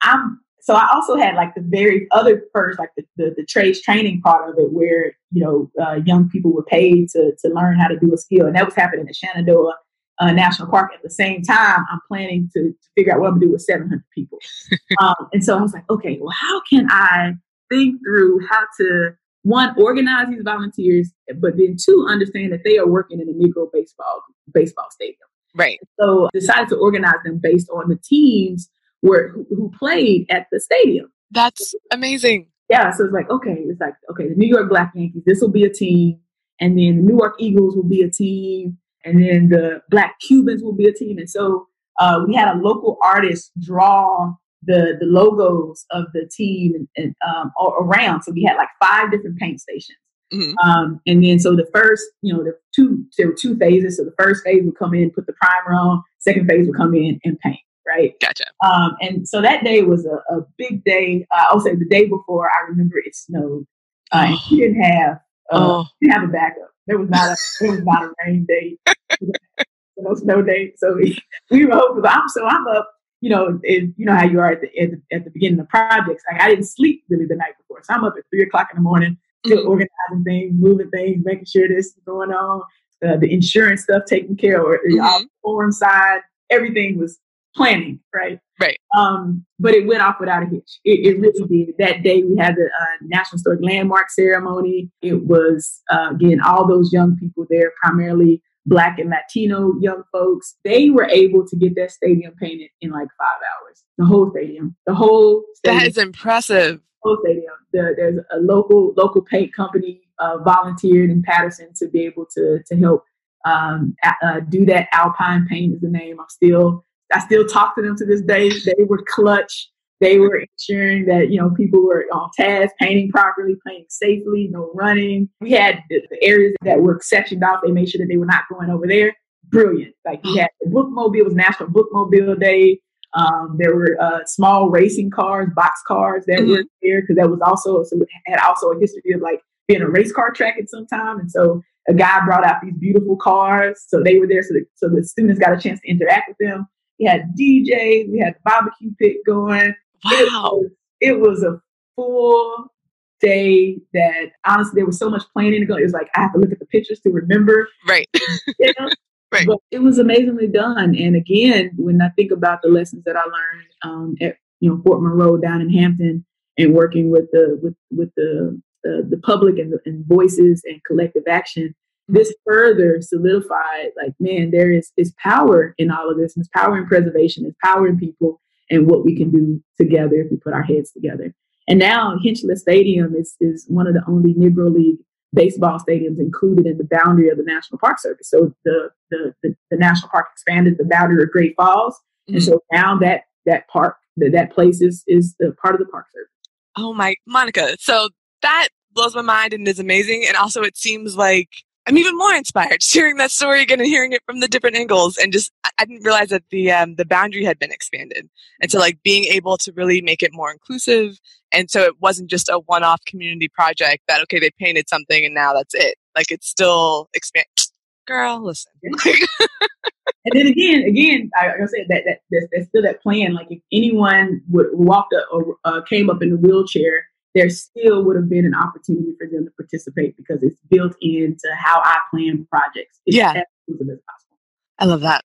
I'm so I also had like the very other first, like the, the, the trades training part of it, where you know uh, young people were paid to to learn how to do a skill, and that was happening at Shenandoah uh, National Park. At the same time, I'm planning to, to figure out what I'm gonna do with 700 people, <laughs> um, and so I was like, okay, well, how can I think through how to one organize these volunteers, but then two understand that they are working in a Negro baseball baseball stadium. Right. So I decided to organize them based on the teams were who played at the stadium. That's amazing. Yeah, so it's like okay, it's like okay, the New York Black Yankees, this will be a team, and then the New York Eagles will be a team, and then the Black Cubans will be a team, and so uh, we had a local artist draw the the logos of the team and, and um, around. So we had like five different paint stations. Mm-hmm. Um, and then so the first, you know, the two there were two phases. So the first phase would come in, put the primer on. Second phase would come in and paint right? Gotcha. Um, and so that day was a, a big day. Uh, I'll say the day before, I remember it snowed, uh, and he didn't have uh, oh. didn't have a backup. There was not a there was not a rain date, <laughs> <laughs> no snow date. So we, we were hoping. I'm so I'm up. You know, it, you know how you are at the, at the at the beginning of projects. Like I didn't sleep really the night before, so I'm up at three o'clock in the morning, still Mm-hmm. organizing things, moving things, making sure this is going on. Uh, the insurance stuff taken care of, the Mhm. form side, everything was planning, right? Right. Um, but it went off without a hitch. It, it really did. That day we had the uh, National Historic Landmark ceremony. It was, uh, again, all those young people there, primarily Black and Latino young folks. They were able to get that stadium painted in like five hours. The whole stadium. The whole stadium. That is impressive. whole stadium. The, there's a local local paint company uh, volunteered in Paterson to be able to to help um, uh, do that. Alpine Paint is the name. I'm still I still talk to them to this day. They were clutch. They were ensuring that you know people were on task, painting properly, painting safely, no running. We had the, areas that were sectioned off. They made sure that they were not going over there. Brilliant. Like we had the bookmobile it was National Bookmobile Day. Um, there were uh, small racing cars, box cars that were there because that was also so it had also a history of like being a race car track at some time. And so a guy brought out these beautiful cars, so they were there, so the, so the students got a chance to interact with them. We had DJs, we had the barbecue pit going. Wow, it was, it was a full day that honestly there was so much planning to go. It was like I have to look at the pictures to remember. Right. <laughs> You <laughs> know? Right. But it was amazingly done. And again, when I think about the lessons that I learned um, at you know Fort Monroe down in Hampton and working with the with with the uh, the public and, the, and voices and collective action, Mm-hmm. this further solidified like man, there is is power in all of this. And there's power in preservation. There's power in people and what we can do together if we put our heads together. And now Hinchliffe Stadium is is one of the only Negro League baseball stadiums included in the boundary of the National Park Service. So the the, the, the National Park expanded the boundary of Great Falls, and mm-hmm. so now that that park that, that place is is the part of the Park Service. Oh my, Monica. So that blows my mind and is amazing. And also, it seems like I'm even more inspired <laughs> hearing that story again and hearing it from the different angles. And just, I, didn't realize that the um, the boundary had been expanded, and so like being able to really make it more inclusive. And so it wasn't just a one-off community project that okay they painted something and now that's it. Like it's still expand. <sniffs> Girl, listen. <laughs> and then again, again, I, like I said that, that there's, there's still that plan. Like if anyone would walked up or uh, came up in a wheelchair, there still would have been an opportunity for them to participate because it's built into how I plan projects. It's Yeah. as possible. I love that.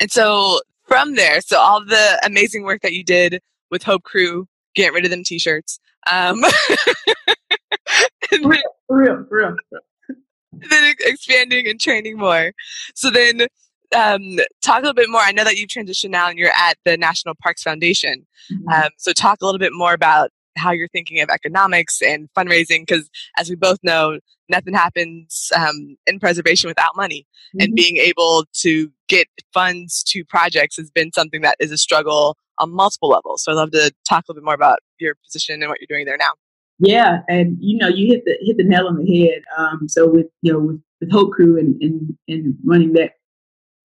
And so from there, so all the amazing work that you did with Hope Crew, get rid of them t-shirts. Um, <laughs> For real, for real. For real. <laughs> then expanding and training more. So then um, talk a little bit more. I know that you've transitioned now and you're at the National Parks Foundation. Um, so talk a little bit more about how you're thinking of economics and fundraising because as we both know nothing happens um, in preservation without money and Mhm. being able to get funds to projects has been something that is a struggle on multiple levels so i'd love to talk a little bit more about your position and what you're doing there now Yeah, and you know, you hit the hit the nail on the head. Um, so with you know with, with Hope Crew and, and and running that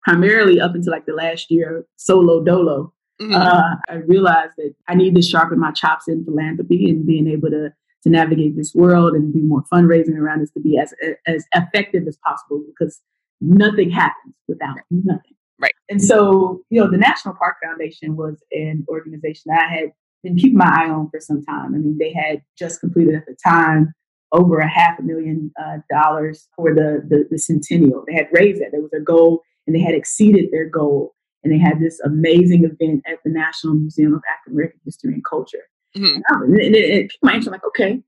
primarily up until like the last year solo dolo, uh, I realized that I need to sharpen my chops in philanthropy and being able to to navigate this world and do more fundraising around this to be as as effective as possible because nothing happens without nothing. Right. And so, you know, the National Park Foundation was an organization that I had been keeping my eye on for some time. I mean, they had just completed at the time over a half a million uh, dollars for the, the the centennial. They had raised that. There was a goal, and they had exceeded their goal. And they had this amazing event at the National Museum of African American History and Culture. Mhm. And, I- and it, it piqued my interest. Like, okay,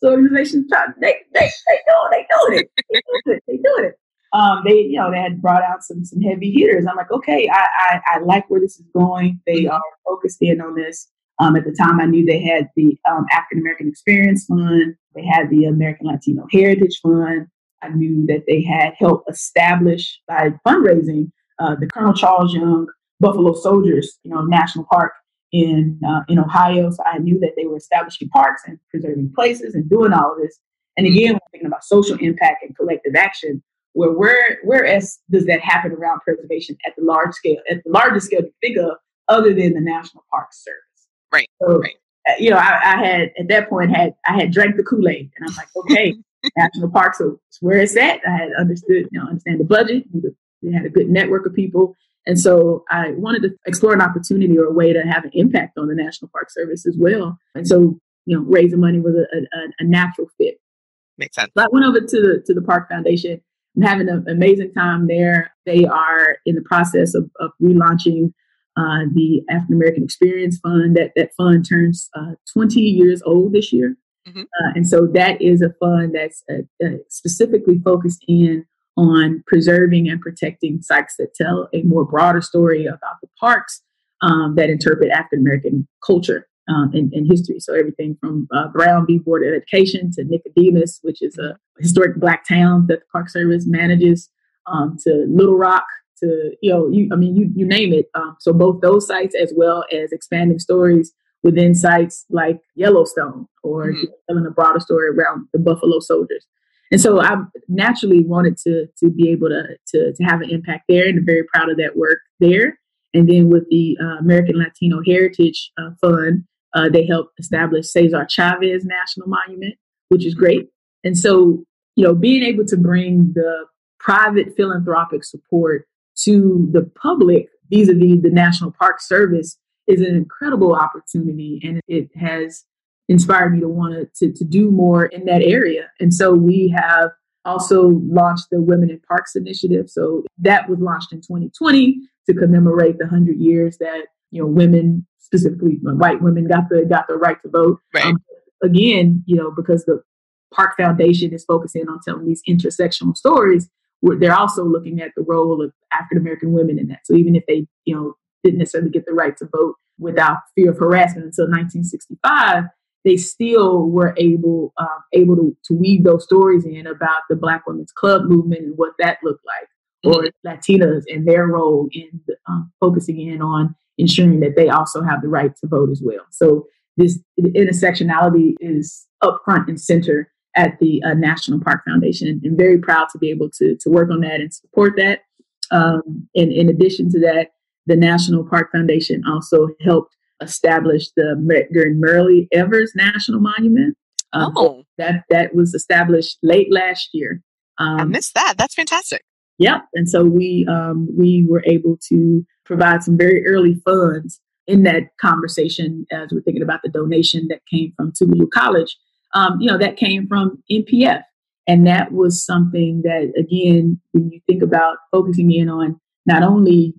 so organization, try- they they they doing they doing it, they doing it, they doing it. Um, they you know they had brought out some some heavy hitters. I'm like, okay, I I, I like where this is going. They are focused in on this. Um, at the time, I knew they had the um, African American Experience Fund. They had the American Latino Heritage Fund. I knew that they had helped establish by fundraising uh, the Colonel Charles Young Buffalo Soldiers, you know, National Park in uh, in Ohio. So I knew that they were establishing parks and preserving places and doing all of this. And again, when thinking about social impact and collective action, where where where else does that happen around preservation at the large scale, at the largest scale you think of, other than the National Park Service? Right. So, uh, you know, I, I had at that point had I had drank the Kool Aid, and I'm like, okay, <laughs> national park, so where is that? I had understood, you know, understand the budget. We had a good network of people. And so I wanted to explore an opportunity or a way to have an impact on the National Park Service as well. And so, you know, raising money was a, a, a natural fit. Makes sense. So I went over to the to the Park Foundation. I'm having an amazing time there. They are in the process of, of relaunching uh, the African American Experience Fund. That that fund turns uh, 20 years old this year, mm-hmm. uh, and so that is a fund that's uh, uh, specifically focused in on preserving and protecting sites that tell a more broader story about the parks um, that interpret African American culture um, and, and, history. So everything from uh, Brown v. Board of Education to Nicodemus, which is a historic black town that the Park Service manages, um, to Little Rock, to you know, you, I mean, you you name it. Um, so both those sites, as well as expanding stories within sites like Yellowstone, or mm-hmm. telling a broader story around the Buffalo Soldiers. And so I naturally wanted to to be able to to, to have an impact there, and I'm very proud of that work there. And then with the uh, American Latino Heritage uh, Fund, uh, they helped establish Cesar Chavez National Monument, which is great. And so, you know, being able to bring the private philanthropic support to the public vis-a-vis the National Park Service is an incredible opportunity, and it has inspired me to want to, to do more in that area. And so we have also launched the Women in Parks initiative. So that was launched in 2020 to commemorate the 100 years that you know women, specifically white women, got the got the right to vote. Right. Um, again, you know, because the Park Foundation is focusing on telling these intersectional stories. They're also looking at the role of African American women in that. So even if they, you know, didn't necessarily get the right to vote without fear of harassment until 1965, they still were able um, able to, to weave those stories in about the Black Women's Club movement and what that looked like, or mm-hmm. Latinas and their role in um, focusing in on ensuring that they also have the right to vote as well. So this intersectionality is up front and center at the uh, National Park Foundation, and, very proud to be able to to work on that and support that. Um, and in addition to that, the National Park Foundation also helped established the Medgar Myrlie Evers National Monument. Um, oh, that that was established late last year. Um, I missed that. That's fantastic. Yep. And so we um, we were able to provide some very early funds in that conversation as we're thinking about the donation that came from Tougaloo College. Um, you know, that came from NPF. And that was something that, again, when you think about focusing in on not only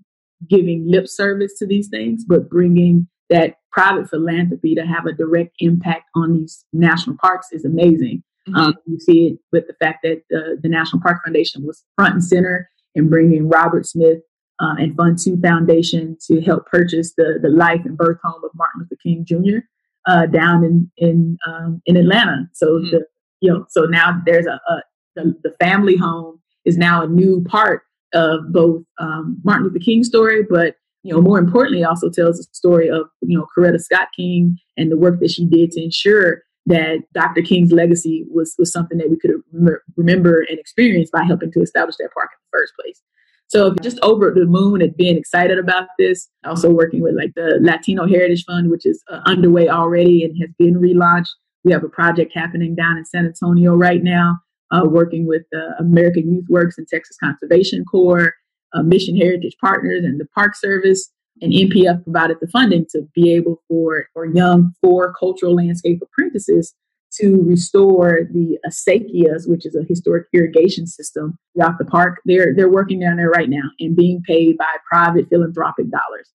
giving lip service to these things, but bringing that private philanthropy to have a direct impact on these national parks is amazing. Mm-hmm. Um, you see it with the fact that uh, the National Park Foundation was front and center in bringing Robert Smith uh, and Fund II Foundation to help purchase the the life and birth home of Martin Luther King Jr. Uh, down in in um, in Atlanta. So mm-hmm. the you know so now there's a, a the, the, family home is now a new part of both um, Martin Luther King story, but you know, more importantly, also tells the story of, you know, Coretta Scott King and the work that she did to ensure that Dr. King's legacy was, was something that we could remember and experience by helping to establish that park in the first place. So just over the moon at being excited about this, also working with like the Latino Heritage Fund, which is uh, underway already and has been relaunched. We have a project happening down in San Antonio right now, uh, working with uh, American Youth Works and Texas Conservation Corps uh, Mission Heritage Partners and the Park Service. And NPF provided the funding to be able for, for young four cultural landscape apprentices to restore the acequias, which is a historic irrigation system throughout the park. They're they're working down there right now and being paid by private philanthropic dollars.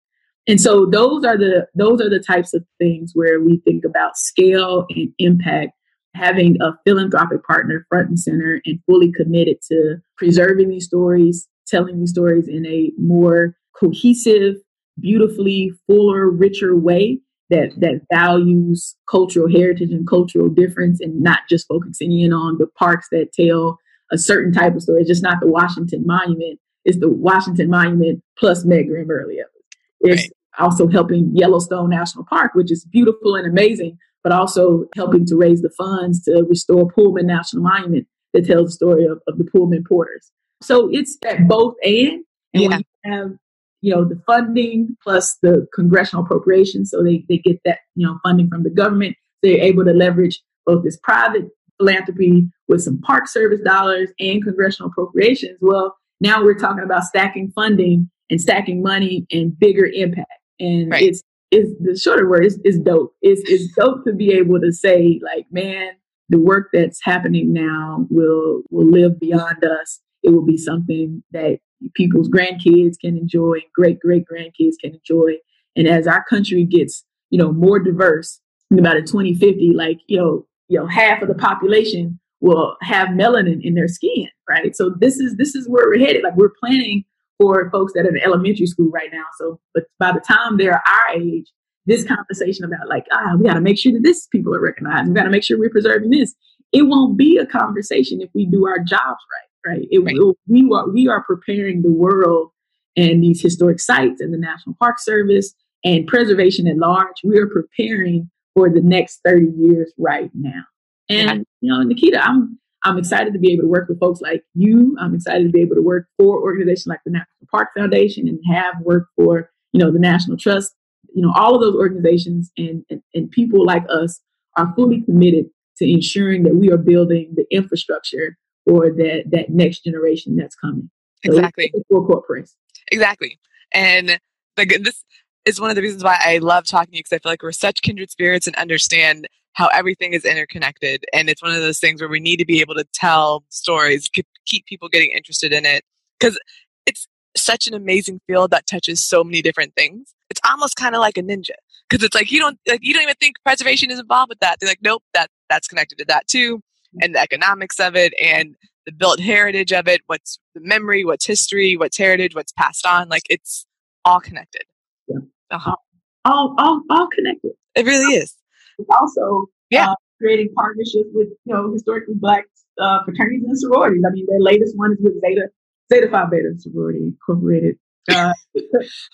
And so those are the those are the types of things where we think about scale and impact. Having a philanthropic partner front and center and fully committed to preserving these stories, telling these stories in a more cohesive, beautifully fuller, richer way that that values cultural heritage and cultural difference and not just focusing in on the parks that tell a certain type of story. It's just not the Washington Monument. It's the Washington Monument plus Medgar and Myrlie It's right. also helping Yellowstone National Park, which is beautiful and amazing, but also helping to raise the funds to restore Pullman National Monument that tells the story of, of the Pullman Porters. So it's at both and. And yeah. you have, you know, the funding plus the congressional appropriations, so they, they get that, you know, funding from the government, they're able to leverage both this private philanthropy with some Park Service dollars and congressional appropriations. Well, now we're talking about stacking funding and stacking money and bigger impact. And right. it's is the shorter word is, is dope. It's, it's dope to be able to say, like, man, the work that's happening now will will live beyond us. It will be something that people's grandkids can enjoy, great great grandkids can enjoy. And as our country gets, you know, more diverse, about a 2050, like, you know, you know, half of the population will have melanin in their skin, right? So this is this is where we're headed. Like we're planning for folks that are in elementary school right now. So, but by the time they're our age, this conversation about like, ah, we got to make sure that this people are recognized. We got to make sure we're preserving this. It won't be a conversation if we do our jobs right, right? It right. will. We are we are preparing the world and these historic sites and the National Park Service and preservation at large. We are preparing for the next thirty years right now. And you know, Nakita, I'm I'm excited to be able to work with folks like you. I'm excited to be able to work for organizations like the National Park Foundation and have worked for, you know, the National Trust. You know, all of those organizations and, and, and people like us are fully committed to ensuring that we are building the infrastructure for that that next generation that's coming. So exactly. For corporates. Exactly. And like this is one of the reasons why I love talking to you because I feel like we're such kindred spirits and understand how everything is interconnected. And it's one of those things where we need to be able to tell stories, keep people getting interested in it. Because it's such an amazing field that touches so many different things. It's almost kind of like a ninja. Because it's like you don't like you don't even think preservation is involved with that. They're like, nope, that that's connected to that too, and the economics of it, and the built heritage of it. What's the memory? What's history? What's heritage? What's passed on? Like it's all connected. Yeah. Uh-huh. All, all, all connected. It really is also yeah. Uh, creating partnerships with you know historically black uh, fraternities and sororities. I mean, their latest one is with Zeta Zeta Phi Beta Sorority Incorporated. Uh, <laughs>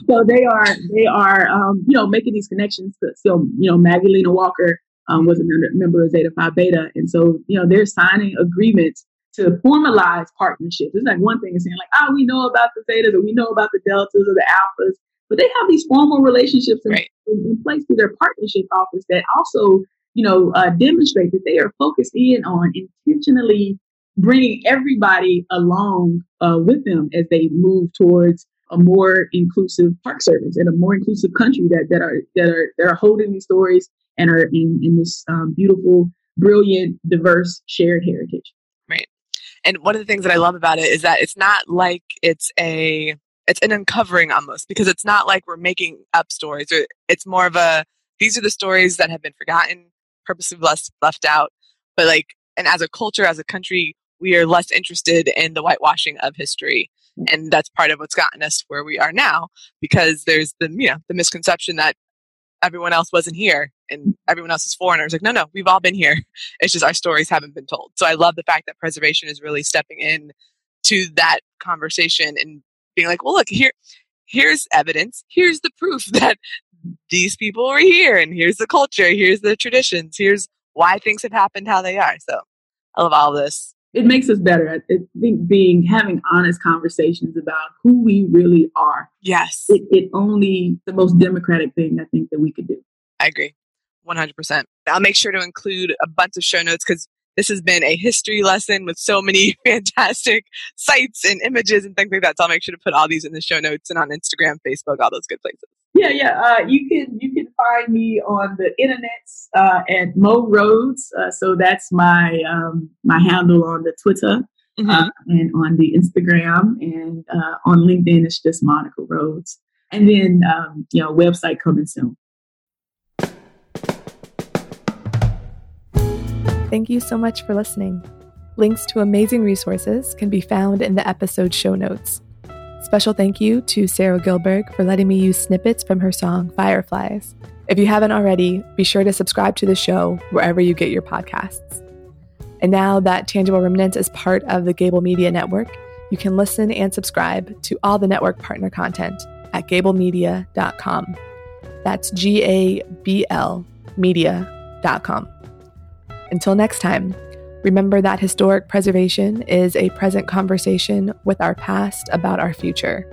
so they are they are um, you know making these connections. To, so you know Maggie Lena Walker um, was a member of Zeta Phi Beta, and so you know they're signing agreements to formalize partnerships. It's like one thing is saying like, oh, we know about the Zetas or we know about the Deltas or the Alphas, but they have these formal relationships in, right. in place through their partnership office that also, you know, uh, demonstrate that they are focused in on intentionally bringing everybody along uh, with them as they move towards a more inclusive park service and a more inclusive country that, that are that are that are holding these stories and are in in this um, beautiful, brilliant, diverse shared heritage. Right. And one of the things that I love about it is that it's not like it's a it's an uncovering almost because it's not like we're making up stories or it's more of a these are the stories that have been forgotten purposely left left out but like and as a culture as a country we are less interested in the whitewashing of history and that's part of what's gotten us where we are now because there's the you know the misconception that everyone else wasn't here and everyone else is foreigners like no no we've all been here <laughs> it's just our stories haven't been told so i love the fact that preservation is really stepping in to that conversation and being like, well, look, here, here's evidence. Here's the proof <laughs> that these people were here, and here's the culture. Here's the traditions. Here's why things have happened how they are. So I love all this. It makes us better. I think being having honest conversations about who we really are. Yes. It, it only the most democratic thing I think that we could do. I agree. 100%. I'll make sure to include a bunch of show notes because this has been a history lesson with so many <laughs> fantastic sites and images and things like that. So I'll make sure to put all these in the show notes and on Instagram, Facebook, all those good places. Yeah, yeah. Uh, you can you can find me on the internet uh, at Mo Rhodes. Uh, so that's my um, my handle on the Twitter mm-hmm. Uh, and on the Instagram and uh, on LinkedIn. It's just Monica Rhodes. And then um, you know website coming soon. Thank you so much for listening. Links to amazing resources can be found in the episode show notes. Special thank you to Sarah Gilberg for letting me use snippets from her song Fireflies. If you haven't already, be sure to subscribe to the show wherever you get your podcasts. And now that Tangible Remnants is part of the Gabl Media Network, you can listen and subscribe to all the network partner content at gablemedia.com. That's G A B L media.com. Until next time, remember that historic preservation is a present conversation with our past about our future.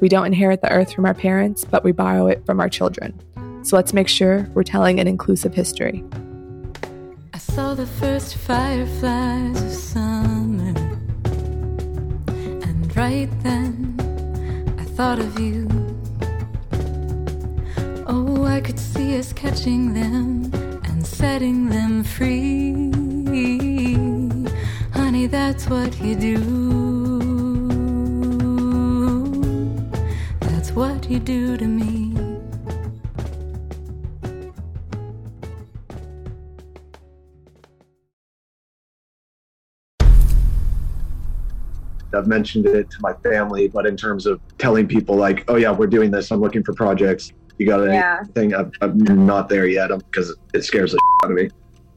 We don't inherit the earth from our parents, but we borrow it from our children. So let's make sure we're telling an inclusive history. I saw the first fireflies of summer. And right then, I thought of you. Oh, I could see us catching them and setting them free. Honey, that's what you do. That's what you do to me. I've mentioned it to my family, but in terms of telling people, like, oh, yeah, we're doing this, I'm looking for projects. You got Yeah. anything? I'm, I'm not there yet because it scares the shit out of me.